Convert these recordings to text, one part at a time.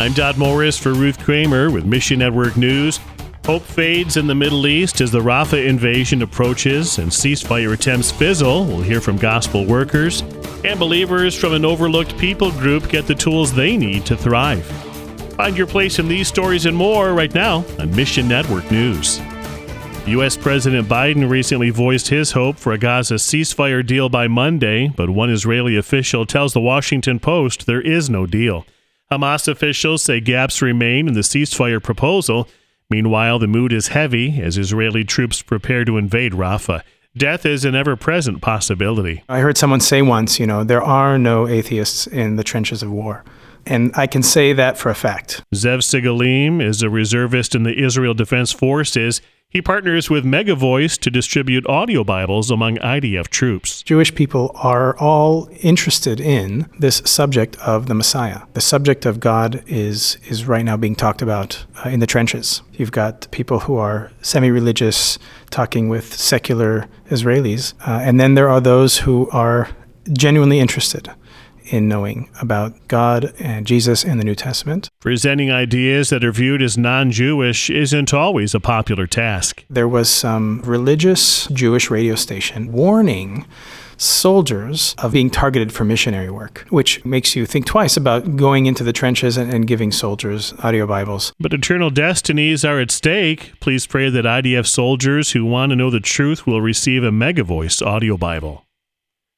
I'm Dot Morris for Ruth Kramer with Mission Network News. Hope fades in the Middle East as the Rafah invasion approaches and ceasefire attempts fizzle. We'll hear from gospel workers and believers from an overlooked people group get the tools they need to thrive. Find your place in these stories and more right now on Mission Network News. U.S. President Biden recently voiced his hope for a Gaza ceasefire deal by Monday, but one Israeli official tells the Washington Post there is no deal. Hamas officials say gaps remain in the ceasefire proposal. Meanwhile, the mood is heavy as Israeli troops prepare to invade Rafah. Death is an ever present possibility. I heard someone say once, you know, there are no atheists in the trenches of war. And I can say that for a fact. Zev Sigalim is a reservist in the Israel Defense Forces. He partners with Megavoice to distribute audio Bibles among IDF troops. Jewish people are all interested in this subject of the Messiah. The subject of God is is right now being talked about uh, in the trenches. You've got people who are semi-religious talking with secular Israelis, uh, and then there are those who are genuinely interested in knowing about God and Jesus and the New Testament. Presenting ideas that are viewed as non Jewish isn't always a popular task. There was some religious Jewish radio station warning soldiers of being targeted for missionary work, which makes you think twice about going into the trenches and, and, giving soldiers audio Bibles. But eternal destinies are at stake. Please pray that IDF soldiers who want to know the truth will receive a Megavoice audio Bible.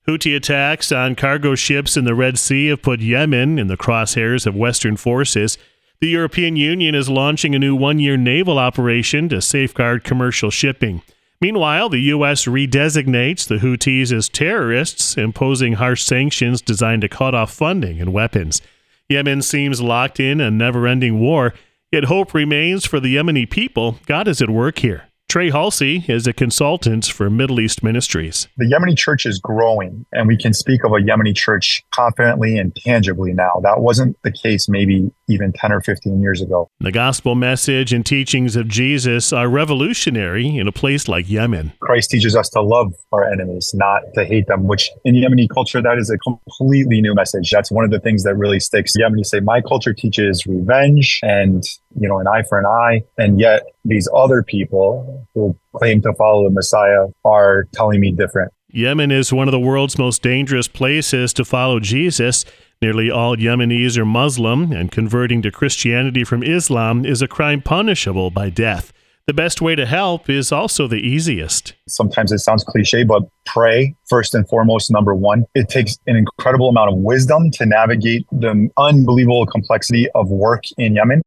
Houthi attacks on cargo ships in the Red Sea have put Yemen in the crosshairs of Western forces. The European Union is launching a new one year naval operation to safeguard commercial shipping. Meanwhile, the U.S. redesignates the Houthis as terrorists, imposing harsh sanctions designed to cut off funding and weapons. Yemen seems locked in a never ending war, yet hope remains for the Yemeni people. God is at work here. Trey Hulsey is a consultant for Middle East Ministries. The Yemeni church is growing, and we can speak of a Yemeni church confidently and tangibly now. That wasn't the case maybe even 10 or 15 years ago. The gospel message and teachings of Jesus are revolutionary in a place like Yemen. Christ teaches us to love our enemies, not to hate them, which in Yemeni culture, that is a completely new message. That's one of the things that really sticks. Yemeni say, My culture teaches revenge and you know, an eye for an eye. And yet these other people who claim to follow the Messiah are telling me different. Yemen is one of the world's most dangerous places to follow Jesus. Nearly all Yemenis are Muslim, and converting to Christianity from Islam is a crime punishable by death. The best way to help is also the easiest. Sometimes it sounds cliche, but pray first and foremost, number one. It takes an incredible amount of wisdom to navigate the unbelievable complexity of work in Yemen.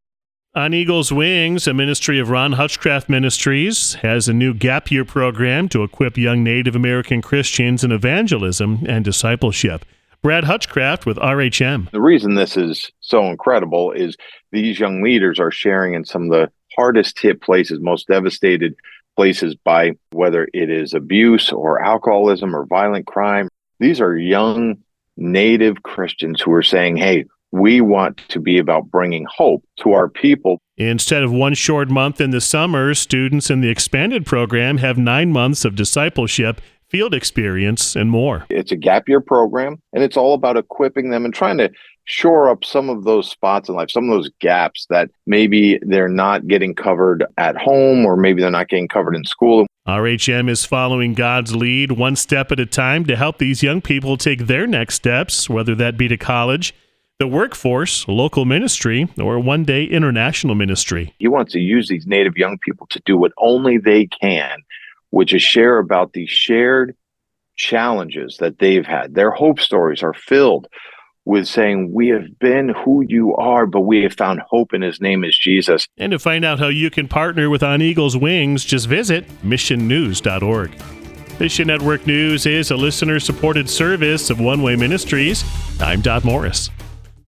On Eagle's Wings, a ministry of Ron Hutchcraft Ministries has a new gap year program to equip young Native American Christians in evangelism and discipleship. Brad Hutchcraft with RHM. The reason this is so incredible is these young leaders are sharing in some of the hardest hit places, most devastated places by whether it is abuse or alcoholism or violent crime. These are young Native Christians who are saying, hey, we want to be about bringing hope to our people. Instead of one short month in the summer, students in the expanded program have nine months of discipleship, field experience, and more. It's a gap year program, and it's all about equipping them and trying to shore up some of those spots in life, some of those gaps that maybe they're not getting covered at home or maybe they're not getting covered in school. RHM is following God's lead one step at a time to help these young people take their next steps, whether that be to college the workforce, local ministry, or one day international ministry. He wants to use these Native young people to do what only they can, which is share about the shared challenges that they've had. Their hope stories are filled with saying, We have been who you are, but we have found hope in his name is Jesus. And to find out how you can partner with On Eagle's Wings, just visit missionnews.org. Mission Network News is a listener supported service of One Way Ministries. I'm Dot Morris.